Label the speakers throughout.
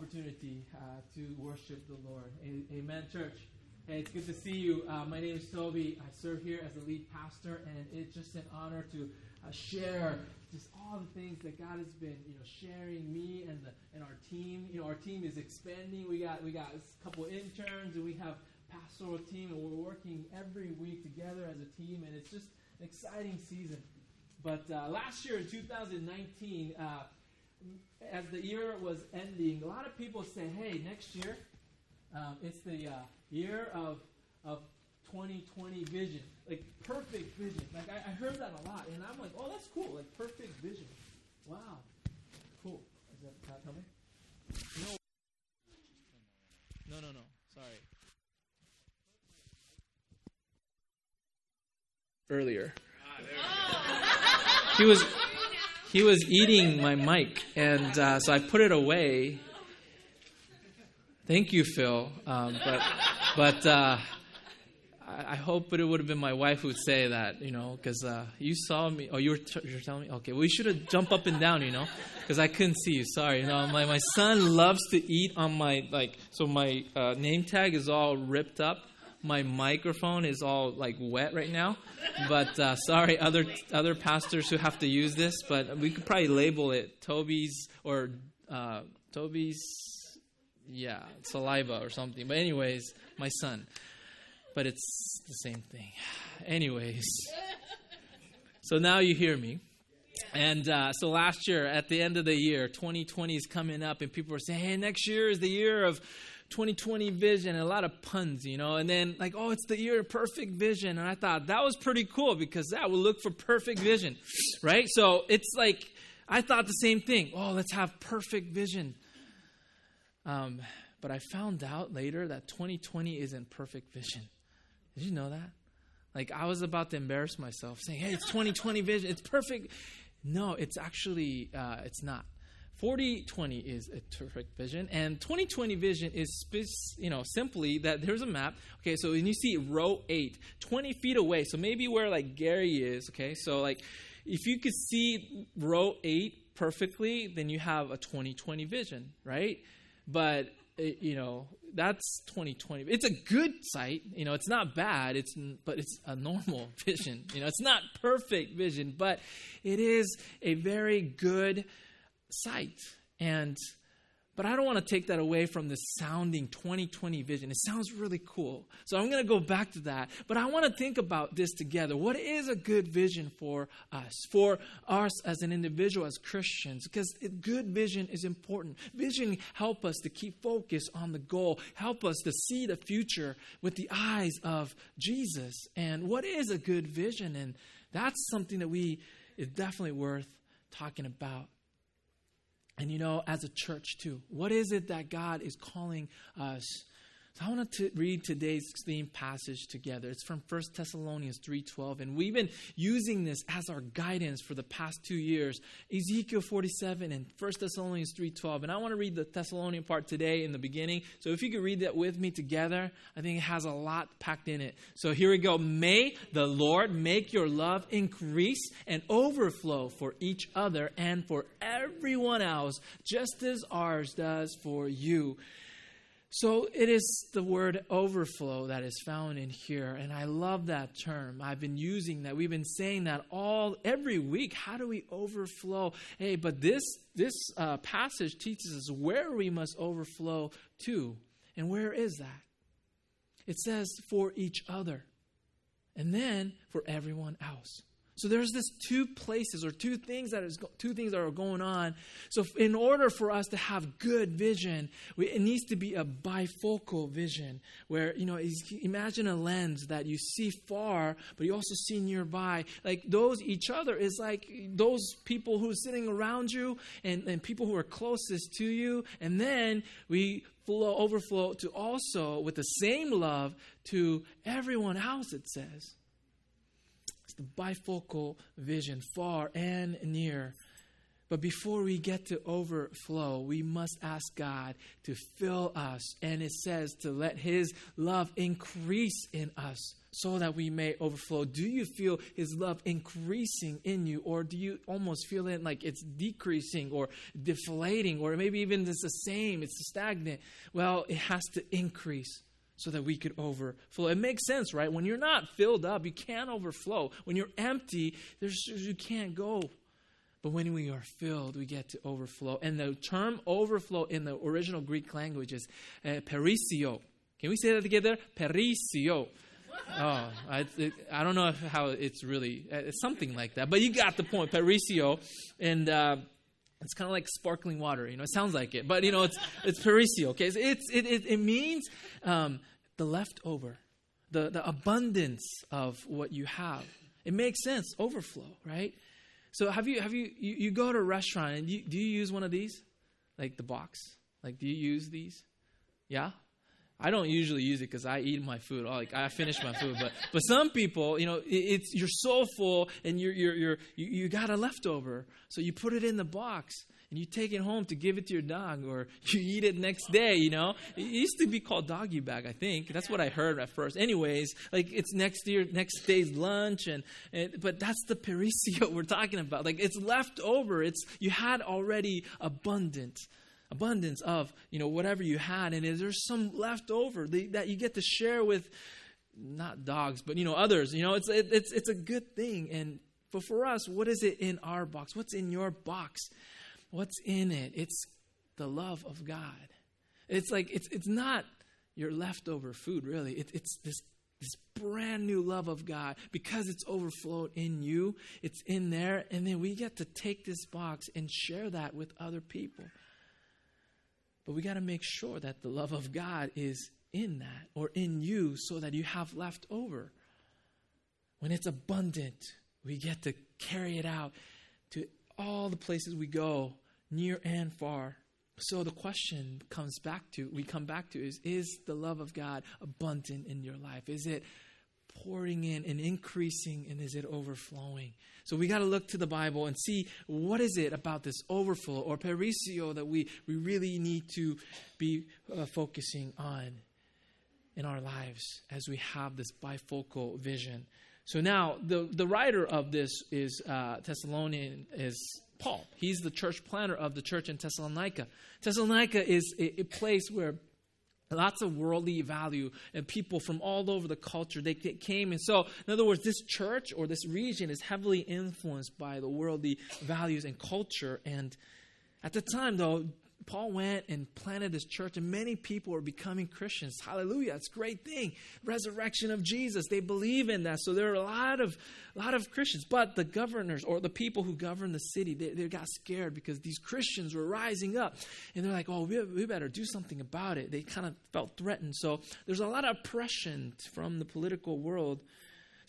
Speaker 1: opportunity uh, to worship the Lord. A- Amen, church. Hey, it's good to see you. Uh, my name is Tobi. I serve here as the lead pastor, and it's just an honor to uh, share just all the things that God has been, you know, sharing me and the and our team. You know, our team is expanding. We got we got a couple interns, and we have pastoral team, and we're working every week together as a team, and it's just an exciting season. But uh, last year in 2019, uh, as the year was ending, a lot of people say, "Hey, next year, um, it's the uh, year of of 2020 vision, like perfect vision." Like I, I, heard that a lot, and I'm like, "Oh, that's cool! Like perfect vision. Wow, cool." Is that not coming? No. No, no, no. Sorry. Earlier. he was he was eating my mic, and uh, so I put it away. Thank you, Phil. Um, but but uh, I, I hope it would have been my wife who would say that, you know, because uh, you saw me. Oh, you were, t- you were telling me. Okay, well, you should have jumped up and down, you know, because I couldn't see you. Sorry. You know, my my son loves to eat on my like. So my uh, name tag is all ripped up my microphone is all like wet right now. But uh, sorry, other other pastors who have to use this. But we could probably label it Tobi's or uh, Tobi's, yeah, saliva or something. But anyways, my son. But it's the same thing. Anyways, so now you hear me. And uh, so last year, at the end of the year, 2020 is coming up, and people were saying, hey, next year is the year of 2020 vision and a lot of puns, you know. And then, like, oh, it's the year of perfect vision. And I thought that was pretty cool because that would look for perfect vision, right? So it's like, I thought the same thing. Oh, let's have perfect vision. Um, but I found out later that 2020 isn't perfect vision. Did you know that? Like, I was about to embarrass myself saying, hey, it's 2020 vision, it's perfect. No, it's actually, uh, it's not. 4020 is a terrific vision, and 2020 vision is, you know, simply that there's a map. Okay, so when you see row 8, 20 feet away, so maybe where like Gary is, okay, so like if you could see row 8 perfectly, then you have a 2020 vision, right? But, you know, that's 2020. It's a good sight, you know, it's not bad, it's but it's a normal vision. You know, it's not perfect vision, but it is a very good sight. And but I don't want to take that away from the sounding 2020 vision. It sounds really cool. So I'm going to go back to that. But I want to think about this together. What is a good vision for us, for us as an individual, as Christians? Because good vision is important. Vision help us to keep focus on the goal, help us to see the future with the eyes of Jesus. And what is a good vision? And that's something that we is definitely worth talking about. And you know, as a church too, what is it that God is calling us? So I want to read today's theme passage together. It's from 1 Thessalonians 3:12 and we've been using this as our guidance for the past 2 years. Ezekiel 47 and 1 Thessalonians 3:12. And I want to read the Thessalonian part today in the beginning. So if you could read that with me together, I think it has a lot packed in it. So here we go. May the Lord make your love increase and overflow for each other and for everyone else, just as ours does for you. So it is the word overflow that is found in here, and I love that term. I've been using that. We've been saying that all every week. How do we overflow? Hey, but this this uh, passage teaches us where we must overflow to, and where is that? It says for each other, and then for everyone else. So there's this two places or two things that is two things that are going on. So in order for us to have good vision, we, it needs to be a bifocal vision where you know imagine a lens that you see far, but you also see nearby. Like those each other is like those people who are sitting around you and, and people who are closest to you, and then we flow overflow to also with the same love to everyone else. It says the bifocal vision, far and near. But before we get to overflow, we must ask God to fill us. And it says to let His love increase in us so that we may overflow. Do you feel His love increasing in you, or do you almost feel it like it's decreasing or deflating, or maybe even it's the same, it's stagnant? Well, it has to increase so that we could overflow. It makes sense, right? When you're not filled up, you can't overflow. When you're empty, there's, you can't go. But when we are filled, we get to overflow. And the term overflow in the original Greek language is uh, perisio. Can we say that together? Perisio. Oh, I, it, I don't know if, how it's really, uh, something like that. But you got the point, perisio. And uh, it's kind of like sparkling water. You know, it sounds like it. But, you know, it's, it's perisio, okay? It's, it, it, it means um, the leftover, the, the abundance of what you have. It makes sense, overflow, right? So have you have you you, you go to a restaurant and you, do you use one of these, like the box? Like do you use these? Yeah. I don't usually use it because I eat my food. Like I finish my food, but but some people, you know, it, it's you're so full and you're you're you're you, you got a leftover, so you put it in the box and you take it home to give it to your dog or you eat it next day, you know? It used to be called doggy bag, I think. That's what I heard at first. Anyways, like it's next year, next day's lunch and, and but that's the perisio we're talking about. Like it's left over. It's you had already abundant abundance of, you know, whatever you had and there's some left over that you get to share with not dogs, but you know, others. You know, it's it, it's it's a good thing and but for us, what is it in our box? What's in your box? What's in it? It's the love of God. It's like, it's, it's not your leftover food, really. It, it's this, this brand new love of God because it's overflowed in you, it's in there, and then we get to take this box and share that with other people. But we got to make sure that the love of God is in that or in you so that you have left over. When it's abundant, we get to carry it out to all the places we go, near and far. So the question comes back to, we come back to is, is the love of God abundant in your life? Is it pouring in and increasing and is it overflowing? So we got to look to the Bible and see what is it about this overflow or perisio that we, we really need to be uh, focusing on in our lives as we have this bifocal vision. So now the, the writer of this is uh, Thessalonian is Paul. He's the church planner of the church in Thessalonica. Thessalonica is a, a place where lots of worldly value and people from all over the culture they came. And so in other words this church or this region is heavily influenced by the worldly values and culture. And at the time though Paul went and planted this church, and many people are becoming Christians. Hallelujah! It's a great thing. Resurrection of Jesus. They believe in that. So there are a lot of, a lot of Christians. But the governors or the people who govern the city, they, they got scared because these Christians were rising up, and they're like, "Oh, we, we better do something about it." They kind of felt threatened. So there's a lot of oppression from the political world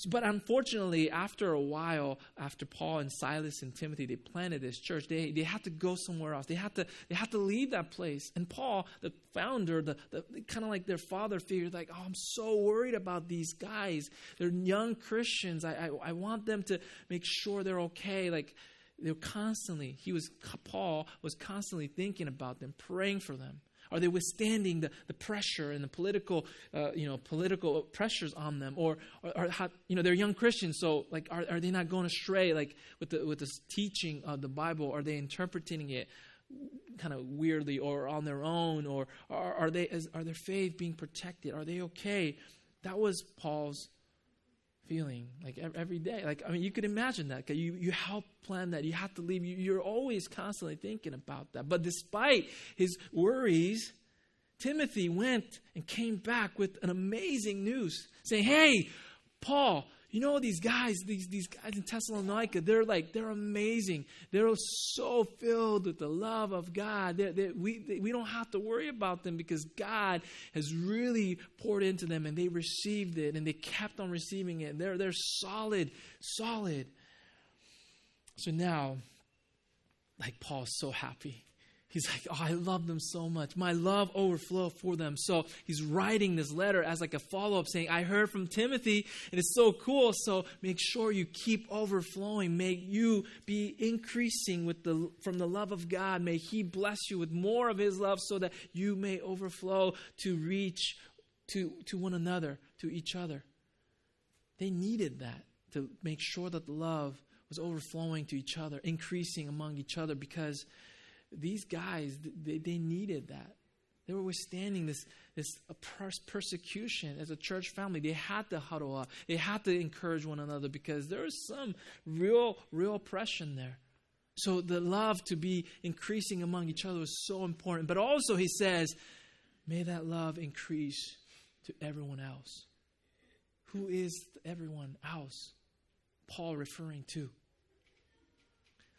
Speaker 1: but unfortunately, after a while, after Paul and Silas and Timothy, they planted this church, they, they had to go somewhere else. They had to, they had to leave that place. And Paul, the founder, the, the kind of like their father figure, like, oh, I'm so worried about these guys. They're young Christians. I, I, I want them to make sure they're okay. Like, they're constantly, he was, Paul was constantly thinking about them, praying for them. Are they withstanding the, the pressure and the political, uh, you know, political pressures on them? Or, or, or you know, they're young Christians, so like, are, are they not going astray like with the with this teaching of the Bible? Are they interpreting it kind of weirdly or on their own? Or are, are they is, are their faith being protected? Are they okay? That was Paul's feeling like every day. Like i mean you could imagine that you, you help plan that. You have to leave. You, are always constantly thinking about that. But despite his worries timothy went and came back with an amazing news saying hey paul you know these guys, these, these guys in Thessalonica, they're like, they're amazing. They're so filled with the love of God. They're, they're, we, they, we don't have to worry about them because God has really poured into them and they received it and they kept on receiving it. They're, they're solid, solid. So now, like Paul's so happy He's like, oh, I love them so much. My love overflow for them. So he's writing this letter as like a follow up saying, I heard from Timothy and it's so cool. So make sure you keep overflowing. May you be increasing with the, from the love of God. May he bless you with more of his love so that you may overflow to reach to, to one another, to each other. They needed that to make sure that the love was overflowing to each other, increasing among each other because these guys, they, they needed that. They were withstanding this, this persecution as a church family. They had to huddle up. They had to encourage one another because there was some real, real oppression there. So the love to be increasing among each other was so important. But also, he says, may that love increase to everyone else. Who is everyone else? Paul referring to?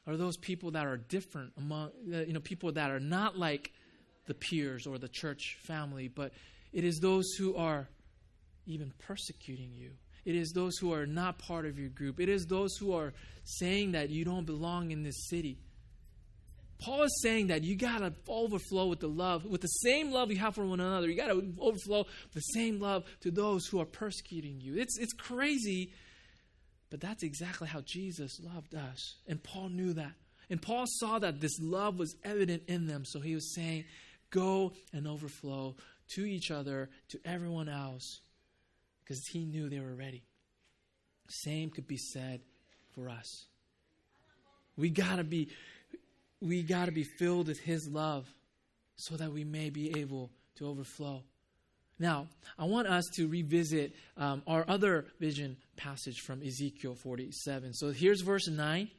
Speaker 1: Are those people that are different among, uh, you know, people that are not like the peers or the church family, but it is those who are even persecuting you. It is those who are not part of your group. It is those who are saying that you don't belong in this city. Paul is saying that you got to overflow with the love, with the same love you have for one another. You got to overflow the same love to those who are persecuting you. It's, it's crazy but that's exactly how Jesus loved us. And Paul knew that. And Paul saw that this love was evident in them. So he was saying, Go and overflow to each other, to everyone else, because he knew they were ready. Same could be said for us. We gotta be we gotta be filled with his love so that we may be able to overflow. Now, I want us to revisit um, our other vision passage from Ezekiel 47. So here's verse 9.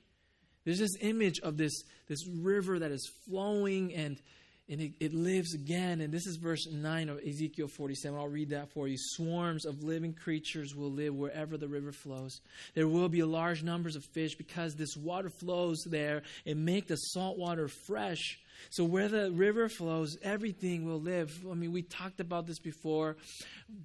Speaker 1: There's this image of this, this river that is flowing and, and it, it lives again. And this is verse 9 of Ezekiel 47. I'll read that for you. Swarms of living creatures will live wherever the river flows. There will be large numbers of fish because this water flows there and make the salt water fresh so where the river flows, everything will live. I mean, we talked about this before,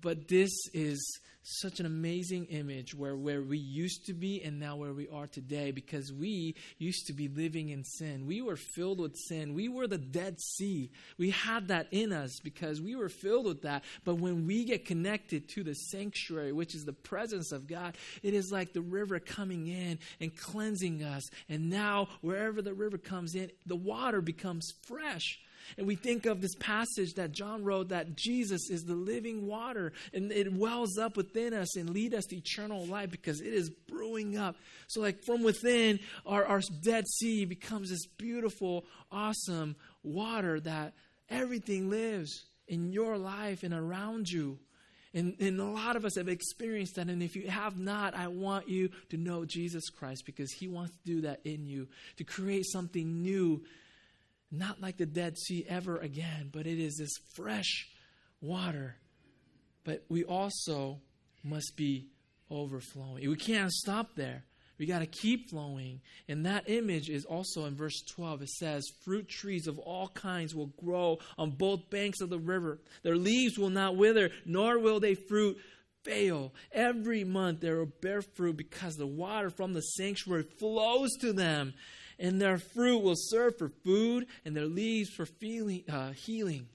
Speaker 1: but this is such an amazing image where, where we used to be and now where we are today because we used to be living in sin. We were filled with sin. We were the Dead Sea. We had that in us because we were filled with that. But when we get connected to the sanctuary, which is the presence of God, it is like the river coming in and cleansing us. And now, wherever the river comes in, the water becomes fresh. And we think of this passage that John wrote that Jesus is the living water and it wells up within us and lead us to eternal life because it is brewing up. So like from within our, our Dead Sea becomes this beautiful, awesome water that everything lives in your life and around you. And, and, a lot of us have experienced that. And if you have not, I want you to know Jesus Christ because He wants to do that in you, to create something new not like the Dead Sea ever again, but it is this fresh water. But we also must be overflowing. We can't stop there. We got to keep flowing. And that image is also in verse 12. It says, Fruit trees of all kinds will grow on both banks of the river. Their leaves will not wither, nor will they fruit fail. Every month they will bear fruit because the water from the sanctuary flows to them and their fruit will serve for food, and their leaves for feeling, uh, healing.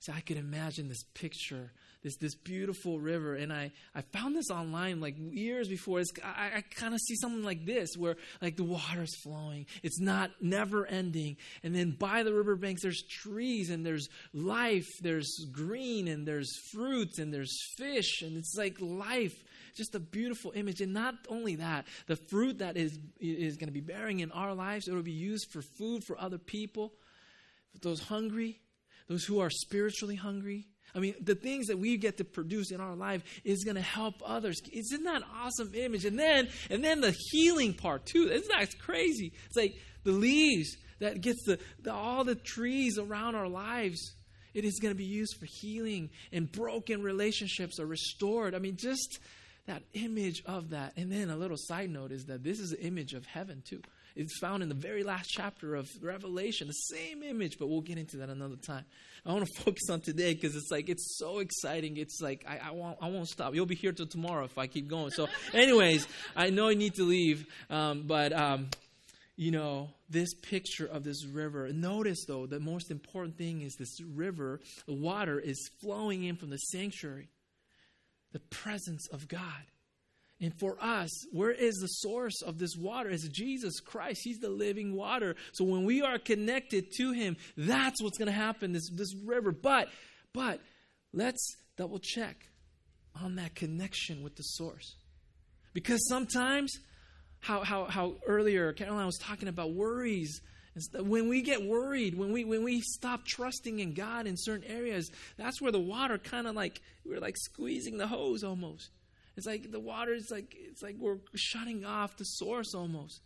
Speaker 1: So I could imagine this picture, this this beautiful river, and I I found this online like years before. It's, I, I kind of see something like this, where like the water is flowing, it's not never ending, and then by the riverbanks there's trees and there's life, there's green and there's fruits and there's fish, and it's like life just a beautiful image. And not only that, the fruit that is, is going to be bearing in our lives, it will be used for food for other people, for those hungry, those who are spiritually hungry. I mean, the things that we get to produce in our life is going to help others. Isn't that awesome image? And then, and then the healing part too. Isn't that crazy? It's like the leaves that gets the, the all the trees around our lives. It is going to be used for healing, and broken relationships are restored. I mean, just that image of that. And then a little side note is that this is an image of heaven too. It's found in the very last chapter of Revelation, the same image, but we'll get into that another time. I want to focus on today because it's like it's so exciting. It's like I, I won't I won't stop. You'll be here till tomorrow if I keep going. So, anyways, I know I need to leave, um, but um, you know, this picture of this river. Notice, though, the most important thing is this river, the water is flowing in from the sanctuary, the presence of God. And for us, where is the source of this water? Is Jesus Christ. He's the living water. So when we are connected to Him, that's what's going to happen, this, this river. But, but, let's double check on that connection with the source. Because sometimes, how, how, how earlier Caroline was talking about worries. When we get worried, when we when we stop trusting in God in certain areas, that's where the water kind of like we're like squeezing the hose almost. It's like the water is like it's like we're shutting off the source almost.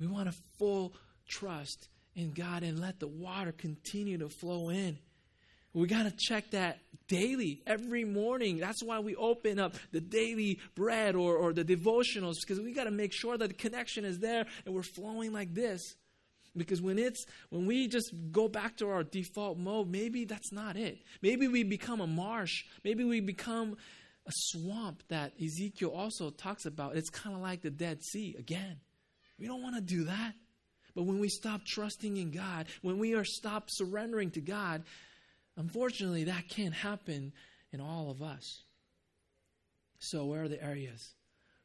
Speaker 1: We want a full trust in God and let the water continue to flow in. We got to check that daily, every morning. That's why we open up the daily bread or, or the devotionals, because we got to make sure that the connection is there and we're flowing like this. Because when it's when we just go back to our default mode, maybe that's not it. Maybe we become a marsh. Maybe we become a swamp that Ezekiel also talks about. It's kind of like the Dead Sea again. We don't want to do that. But when we stop trusting in God, when we are stop surrendering to God, Unfortunately, that can't happen in all of us. So, where are the areas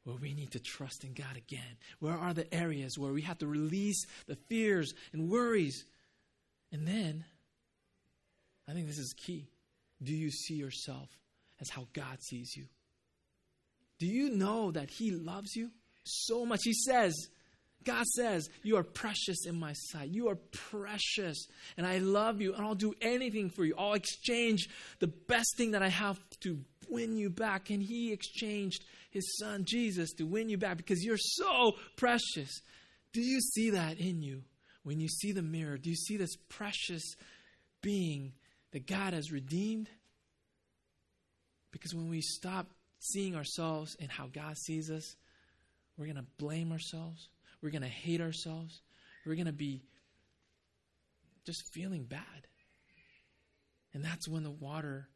Speaker 1: where we need to trust in God again? Where are the areas where we have to release the fears and worries? And then, I think this is key. Do you see yourself as how God sees you? Do you know that He loves you so much? He says, God says, You are precious in my sight. You are precious. And I love you. And I'll do anything for you. I'll exchange the best thing that I have to win you back. And He exchanged His Son, Jesus, to win you back because you're so precious. Do you see that in you? When you see the mirror, do you see this precious being that God has redeemed? Because when we stop seeing ourselves and how God sees us, we're going to blame ourselves. We're going to hate ourselves. We're going to be just feeling bad. And that's when the water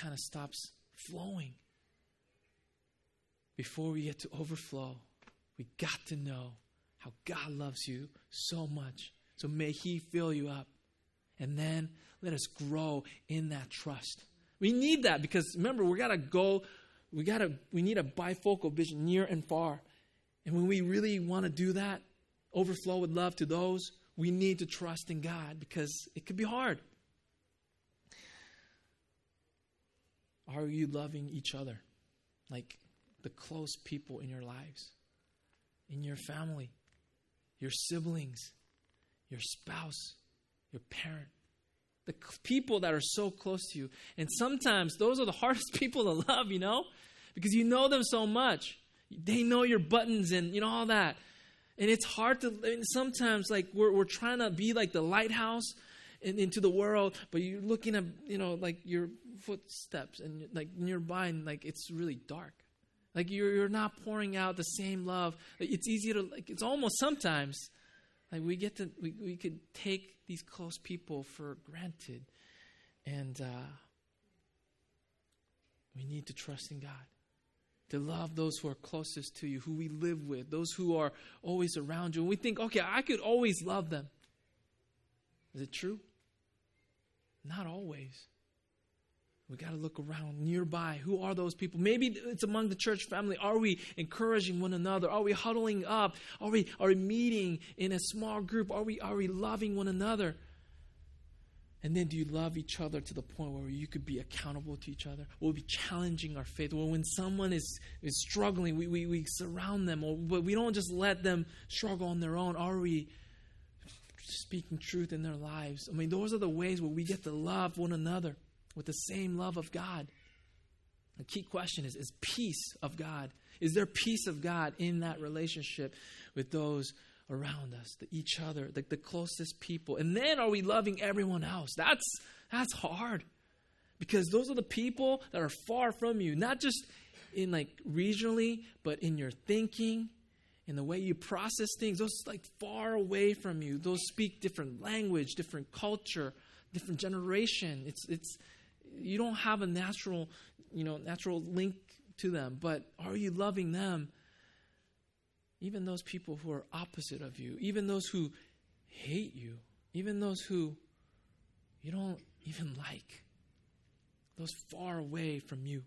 Speaker 1: kind of stops flowing. Before we get to overflow, we got to know how God loves you so much. So may He fill you up. And then let us grow in that trust. We need that because remember, we got to go, we got to, we need a bifocal vision near and far. And when we really want to do that, overflow with love to those, we need to trust in God because it could be hard. Are you loving each other? Like the close people in your lives, in your family, your siblings, your spouse, your parent, the people that are so close to you. And sometimes those are the hardest people to love, you know, because you know them so much. They know your buttons and you know all that. And it's hard to sometimes like we're we're trying to be like the lighthouse in, into the world, but you're looking at you know like your footsteps and like nearby, and like it's really dark. Like you're you're not pouring out the same love. It's easy to like. It's almost sometimes like we get to we we could take these close people for granted, and uh, we need to trust in God to love those who are closest to you, who we live with, those who are always around you. And we think, okay, I could always love them. Is it true? Not always. We got to look around nearby. Who are those people? Maybe it's among the church family. Are we encouraging one another? Are we huddling up? Are we are we meeting in a small group? Are we are we loving one another? And then do you love each other to the point where you could be accountable to each other? We'll be challenging our faith. Well, when someone is, is struggling, we, we, we surround them, or, but we don't just let them struggle on their own. Are we speaking truth in their lives? I mean, those are the ways where we get to love one another with the same love of God. The key question is Is peace of God? Is there peace of God in that relationship with those around us, the each other, the, the closest people. And then are we loving everyone else? That's that's hard. Because those are the people that are far from you, not just in like regionally, but in your thinking, in the way you process things. Those like far away from you. Those speak different language, different culture, different generation. It's it's you don't have a natural, you know, natural link to them, but are you loving them even those people who are opposite of you, even those who hate you, even those who you don't even like, those far away from you.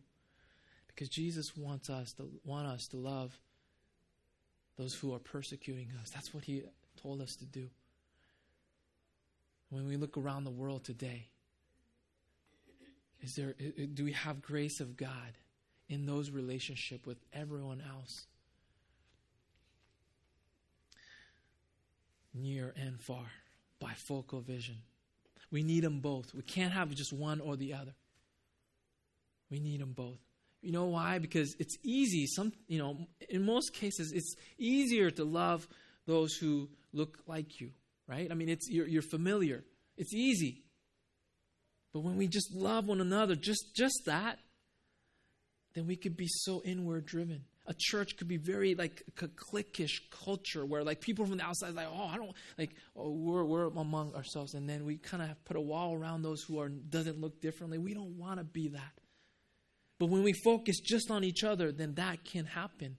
Speaker 1: Because Jesus wants us to want us to love those who are persecuting us. That's what he told us to do. When we look around the world today, is there do we have grace of God in those relationship with everyone else? Near and far, bifocal vision. We need them both. We can't have just one or the other. We need them both. You know why? Because it's easy. Some, you know, in most cases, it's easier to love those who look like you, right? I mean, it's you're, you're familiar. It's easy. But when we just love one another, just just that, then we could be so inward driven. A church could be very like a cliquish culture where like people from the outside like, oh, I don't like oh, we're we're among ourselves, and then we kind of put a wall around those who are doesn't look differently. We don't want to be that. But when we focus just on each other, then that can happen.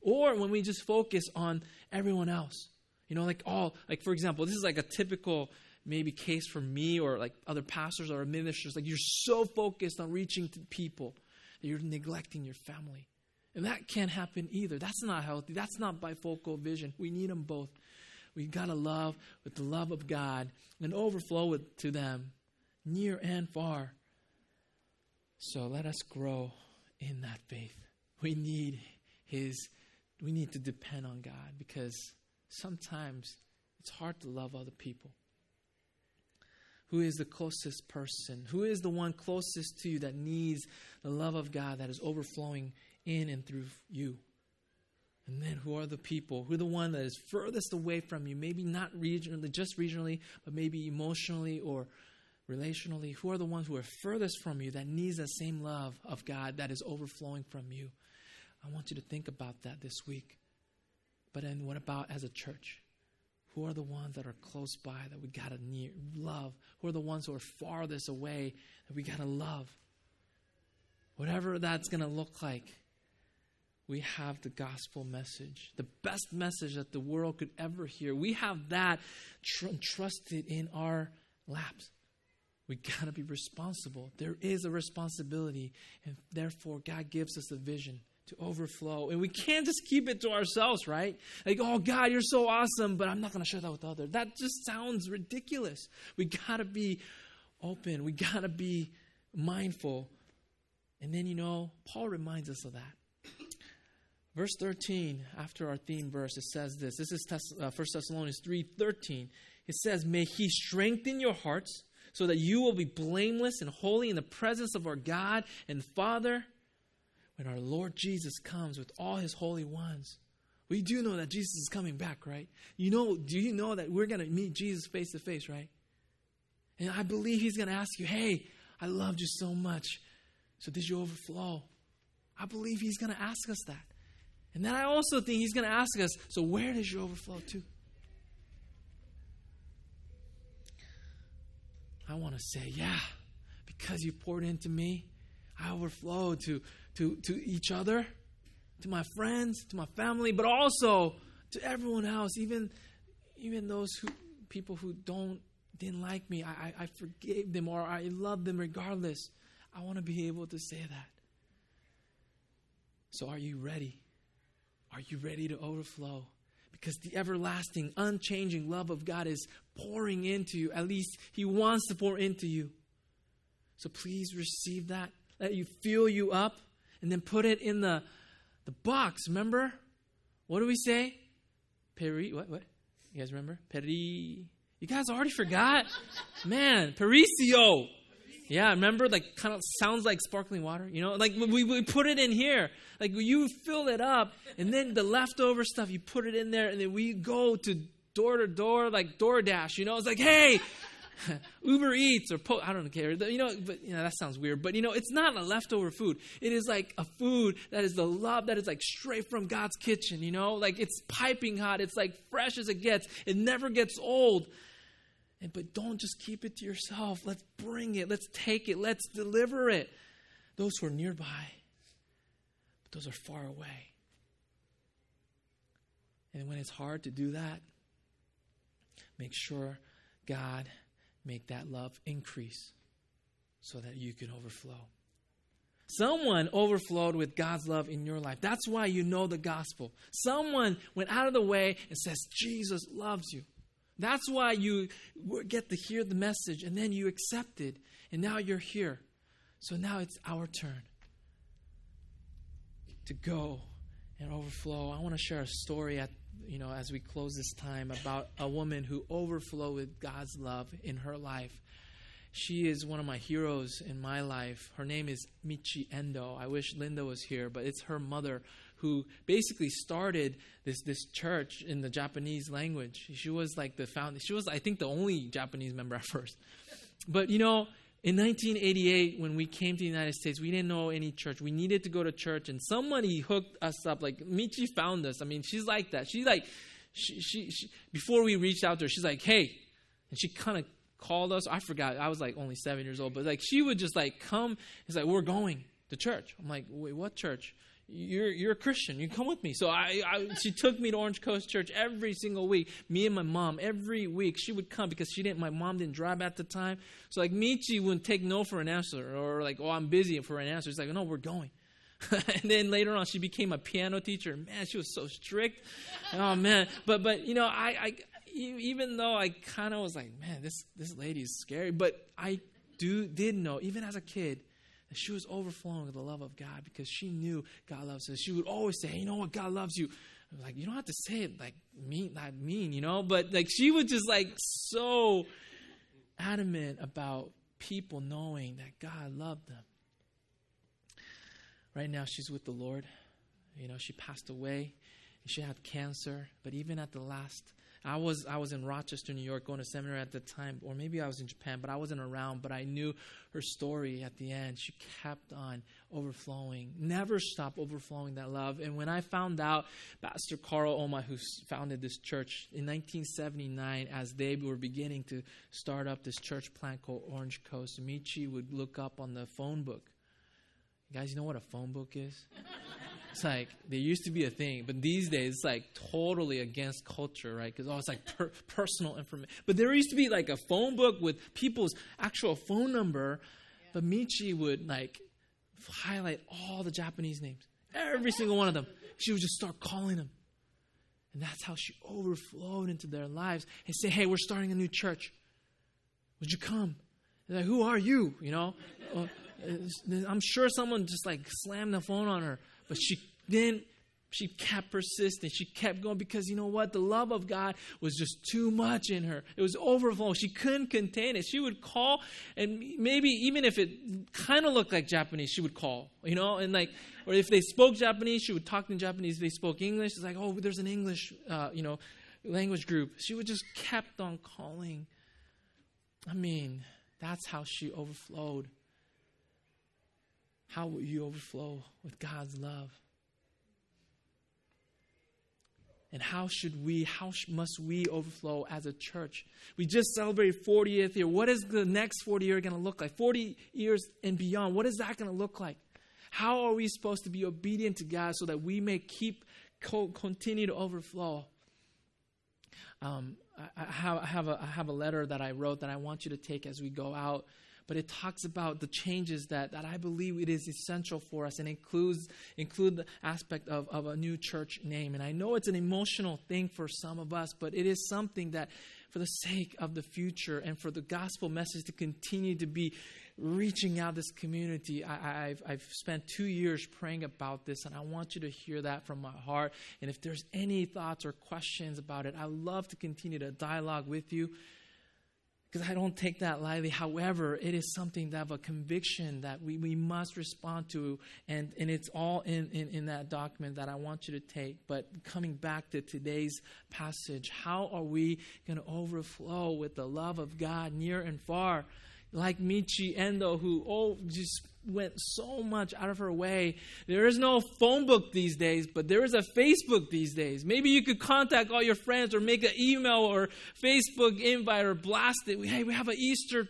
Speaker 1: Or when we just focus on everyone else. You know, like all, like for example, this is like a typical maybe case for me or like other pastors or ministers. Like you're so focused on reaching to people that you're neglecting your family. And that can't happen either. That's not healthy. That's not bifocal vision. We need them both. We've got to love with the love of God and overflow with, to them near and far. So let us grow in that faith. We need his we need to depend on God because sometimes it's hard to love other people. Who is the closest person? Who is the one closest to you that needs the love of God that is overflowing in and through you? And then who are the people? Who are the one that is furthest away from you? Maybe not regionally, just regionally, but maybe emotionally or relationally, who are the ones who are furthest from you that needs that same love of God that is overflowing from you? I want you to think about that this week. But then what about as a church? Who are the ones that are close by that we got to love? Who are the ones who are farthest away that we got to love? Whatever that's to look like, we have the gospel message, the best message that the world could ever hear. We have that tr- trusted in our laps. We got to be responsible. There is a responsibility, and therefore, God gives us a vision to overflow. And we can't just keep it to ourselves, right? Like, oh, God, you're so awesome, but I'm not going to share that with others. That just sounds ridiculous. We got to be open, we got to be mindful. And then, you know, Paul reminds us of that. Verse 13, after our theme verse, it says this. This is 1 uh, Thessalonians 3 13. It says, May he strengthen your hearts so that you will be blameless and holy in the presence of our God and Father when our Lord Jesus comes with all his holy ones. We do know that Jesus is coming back, right? You know, do you know that we're going to meet Jesus face to face, right? And I believe he's going to ask you, hey, I loved you so much. So did you overflow? I believe he's going to ask us that. And then I also think he's going to ask us, so where does your overflow to? I want to say, yeah, because you poured into me, I overflow to, to, to each other, to my friends, to my family, but also to everyone else, even, even those who, people who don't, didn't like me. I, I forgave them or I love them regardless. I want to be able to say that. So, are you ready? Are you ready to overflow? because the everlasting, unchanging love of God is pouring into you. At least He wants to pour into you. So please receive that. Let you fill you up and then put it in the, the box. Remember? What do we say? Peri, what, what? You guys remember? Peri. You guys already forgot? Man, Perisio. Yeah, remember? Like, kind of sounds like sparkling water. You know, like we, we put it in here. Like, you fill it up, and then the leftover stuff, you put it in there, and then we go to door to door, like DoorDash. You know, it's like, hey, Uber Eats or po- I don't care. You know, but you know that sounds weird. But you know, it's not a leftover food. It is like a food that is the love that is like straight from God's kitchen. You know, like it's piping hot. It's like fresh as it gets. It never gets old. And, but don't just keep it to yourself. Let's bring it. Let's take it. Let's deliver it. Those who are nearby, but those are far away. And when it's hard to do that, make sure God make that love increase so that you can overflow. Someone overflowed with God's love in your life. That's why you know the gospel. Someone went out of the way and says, Jesus loves you. That's why you get to hear the message and then you accept it. And now you're here. So now it's our turn to go and overflow. I want to share a story at you know as we close this time about a woman who overflowed with God's love in her life. She is one of my heroes in my life. Her name is Michi Endo. I wish Linda was here, but it's her mother who basically started this this church in the Japanese language. She was like the founder. She was, I think, the only Japanese member at first. But you know, in 1988, when we came to the United States, we didn't know any church. We needed to go to church, and somebody hooked us up. Like Michi found us. I mean, she's like that. She's like, she, she, she before we reached out to her, she's like, hey, and she kind of called us. I forgot. I was like only seven years old, but like she would just like come. It's like we're going to church. I'm like, wait, what church? You're you're a Christian. You come with me. So I, I, she took me to Orange Coast Church every single week. Me and my mom every week she would come because she didn't. My mom didn't drive at the time. So like Michi wouldn't take no for an answer or like oh I'm busy for an answer. It's like no we're going. and then later on she became a piano teacher. Man, she was so strict. Oh man, but but you know I I even though I kind of was like man this this lady is scary, but I do did know even as a kid and she was overflowing with the love of God because she knew God loves her. She would always say, hey, you know what? God loves you. I'm like, you don't have to say it like mean, not mean, you know? But like she was just like so adamant about people knowing that God loved them. Right now, she's with the Lord. You know, she passed away. She had cancer, but even at the last I was I was in Rochester, New York, going to seminary at the time, or maybe I was in Japan, but I wasn't around. But I knew her story at the end. She kept on overflowing, never stopped overflowing that love. And when I found out Pastor Carl Oma, who founded this church in 1979, as they were beginning to start up this church plant called Orange Coast, Michi would look up on the phone book. You guys, you know what a phone book is? It's like there used to be a thing, but these days it's like totally against culture, right? Because oh, it's like per- personal information. But there used to be like a phone book with people's actual phone number. Yeah. But Michi would like highlight all the Japanese names, every single one of them. She would just start calling them, and that's how she overflowed into their lives and say, "Hey, we're starting a new church. Would you come?" They're like, "Who are you?" You know. Uh, I'm sure someone just like slammed the phone on her. But she then she kept persisting. She kept going because you know what? The love of God was just too much in her. It was overflowing. She couldn't contain it. She would call, and maybe even if it kind of looked like Japanese, she would call, you know, and like, or if they spoke Japanese, she would talk in Japanese. If they spoke English, it's like, oh, there's an English, uh, you know, language group. She would just kept on calling. I mean, that's how she overflowed. How will you overflow with God's love? And how should we, how must we overflow as a church? We just celebrated 40th year. What is the next 40 year going to look like? 40 years and beyond. What is that going to look like? How are we supposed to be obedient to God so that we may keep, continue to overflow? Um, I, I, have, I, have a, I have a letter that I wrote that I want you to take as we go out but it talks about the changes that, that I believe it is essential for us and includes include the aspect of, of a new church name. And I know it's an emotional thing for some of us, but it is something that for the sake of the future and for the gospel message to continue to be reaching out this community. I, have I've spent two years praying about this, and I want you to hear that from my heart. And if there's any thoughts or questions about it, I love to continue to dialogue with you because I don't take that lightly. However, it is something that of a conviction that we, we must respond to, and, and it's all in, in, in that document that I want you to take. But coming back to today's passage, how are we going to overflow with the love of God near and far? Like Michi Endo, who oh just went so much out of her way. There is no phone book these days, but there is a Facebook these days. Maybe you could contact all your friends or make an email or Facebook invite or blast it. Hey, we have an Easter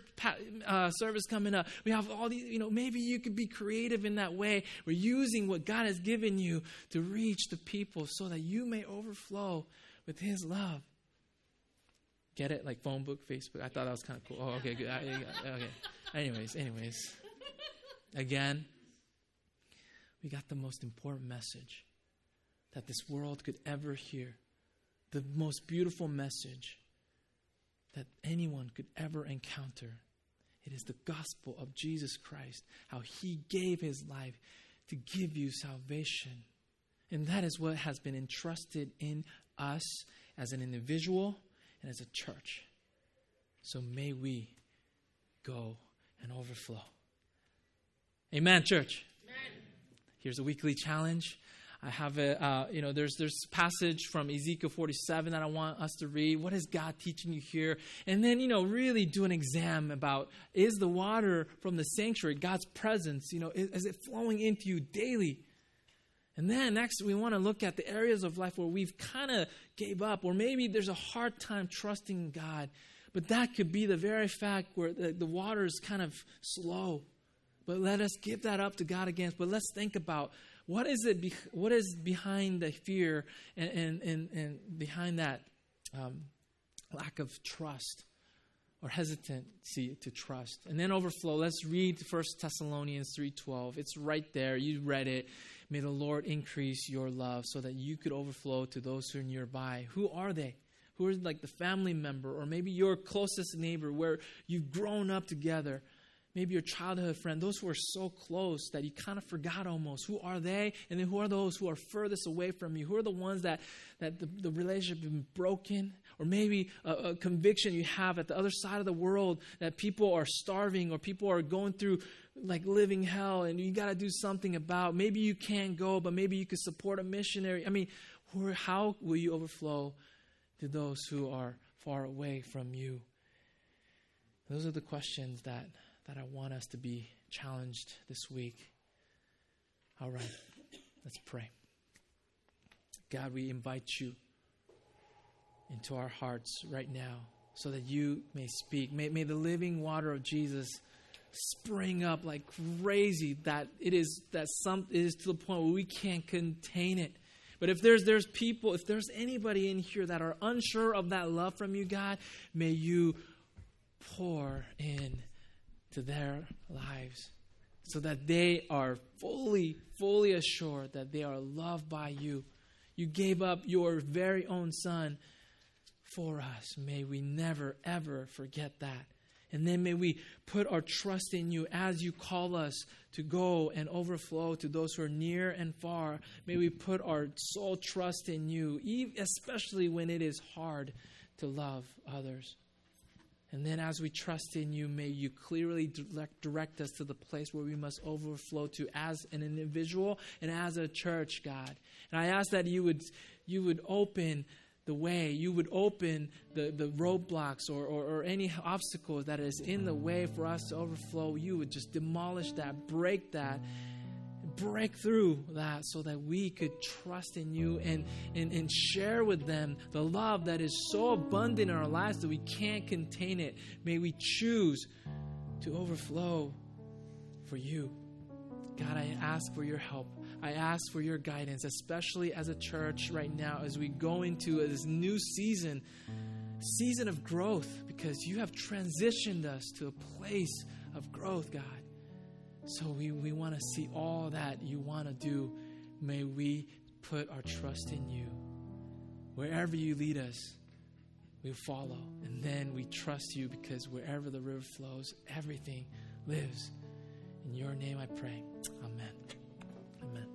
Speaker 1: uh, service coming up. We have all these, you know, maybe you could be creative in that way. We're using what God has given you to reach the people so that you may overflow with His love. Get it? Like phone book, Facebook. I thought that was kind of cool. Oh, okay, good. okay. Anyways, anyways. Again, we got the most important message that this world could ever hear. The most beautiful message that anyone could ever encounter. It is the gospel of Jesus Christ, how he gave his life to give you salvation. And that is what has been entrusted in us as an individual and as a church. So may we go and overflow. Amen, church. Amen. Here's a weekly challenge. I have a, uh, you know, there's there's passage from Ezekiel 47 that I want us to read. What is God teaching you here? And then, you know, really do an exam about is the water from the sanctuary, God's presence, you know, is, is it flowing into you daily? And then next, we want to look at the areas of life where we've kind of gave up, or maybe there's a hard time trusting God. But that could be the very fact where the, the water is kind of slow. But let us give that up to God again. But let's think about what is it? Be, what is behind the fear and and and, and behind that um, lack of trust or hesitancy to trust? And then overflow. Let's read First Thessalonians three twelve. It's right there. You read it. May the Lord increase your love so that you could overflow to those who are nearby. Who are they? Who are like the family member or maybe your closest neighbor where you've grown up together? Maybe your childhood friend, those who are so close that you kind of forgot almost. Who are they? And then who are those who are furthest away from you? Who are the ones that, that the, the relationship has been broken? Or maybe a, a conviction you have at the other side of the world that people are starving or people are going through like living hell and you got to do something about. Maybe you can't go, but maybe you could support a missionary. I mean, how will you overflow to those who are far away from you? Those are the questions that, that I want us to be challenged this week. All right, let's pray. God, we invite you into our hearts right now so that you may speak. May, may the living water of Jesus spring up like crazy that it is that some it is to the point where we can't contain it. But if there's there's people, if there's anybody in here that are unsure of that love from you, God, may you pour in to their lives so that they are fully, fully assured that they are loved by you. You gave up your very own son for us. May we never, ever forget that. And then may we put our trust in you as you call us to go and overflow to those who are near and far. May we put our sole trust in you, especially when it is hard to love others. And then as we trust in you, may you clearly direct, us to the place where we must overflow to as an individual and as a church, God. And I ask that you would you would open the way, you would open the, the roadblocks or, or, or, any obstacles that is in the way for us to overflow. You would just demolish that, break that, break through that so that we could trust in you and, and, and share with them the love that is so abundant in our lives that we can't contain it. May we choose to overflow for you. God, I ask for your help. I ask for your guidance, especially as a church right now, as we go into this new season, season of growth, because you have transitioned us to a place of growth, God. So we, we want to see all that you want to do. May we put our trust in you. Wherever you lead us, we follow. And then we trust you because wherever the river flows, everything lives. In your name I pray. Amen. Amen.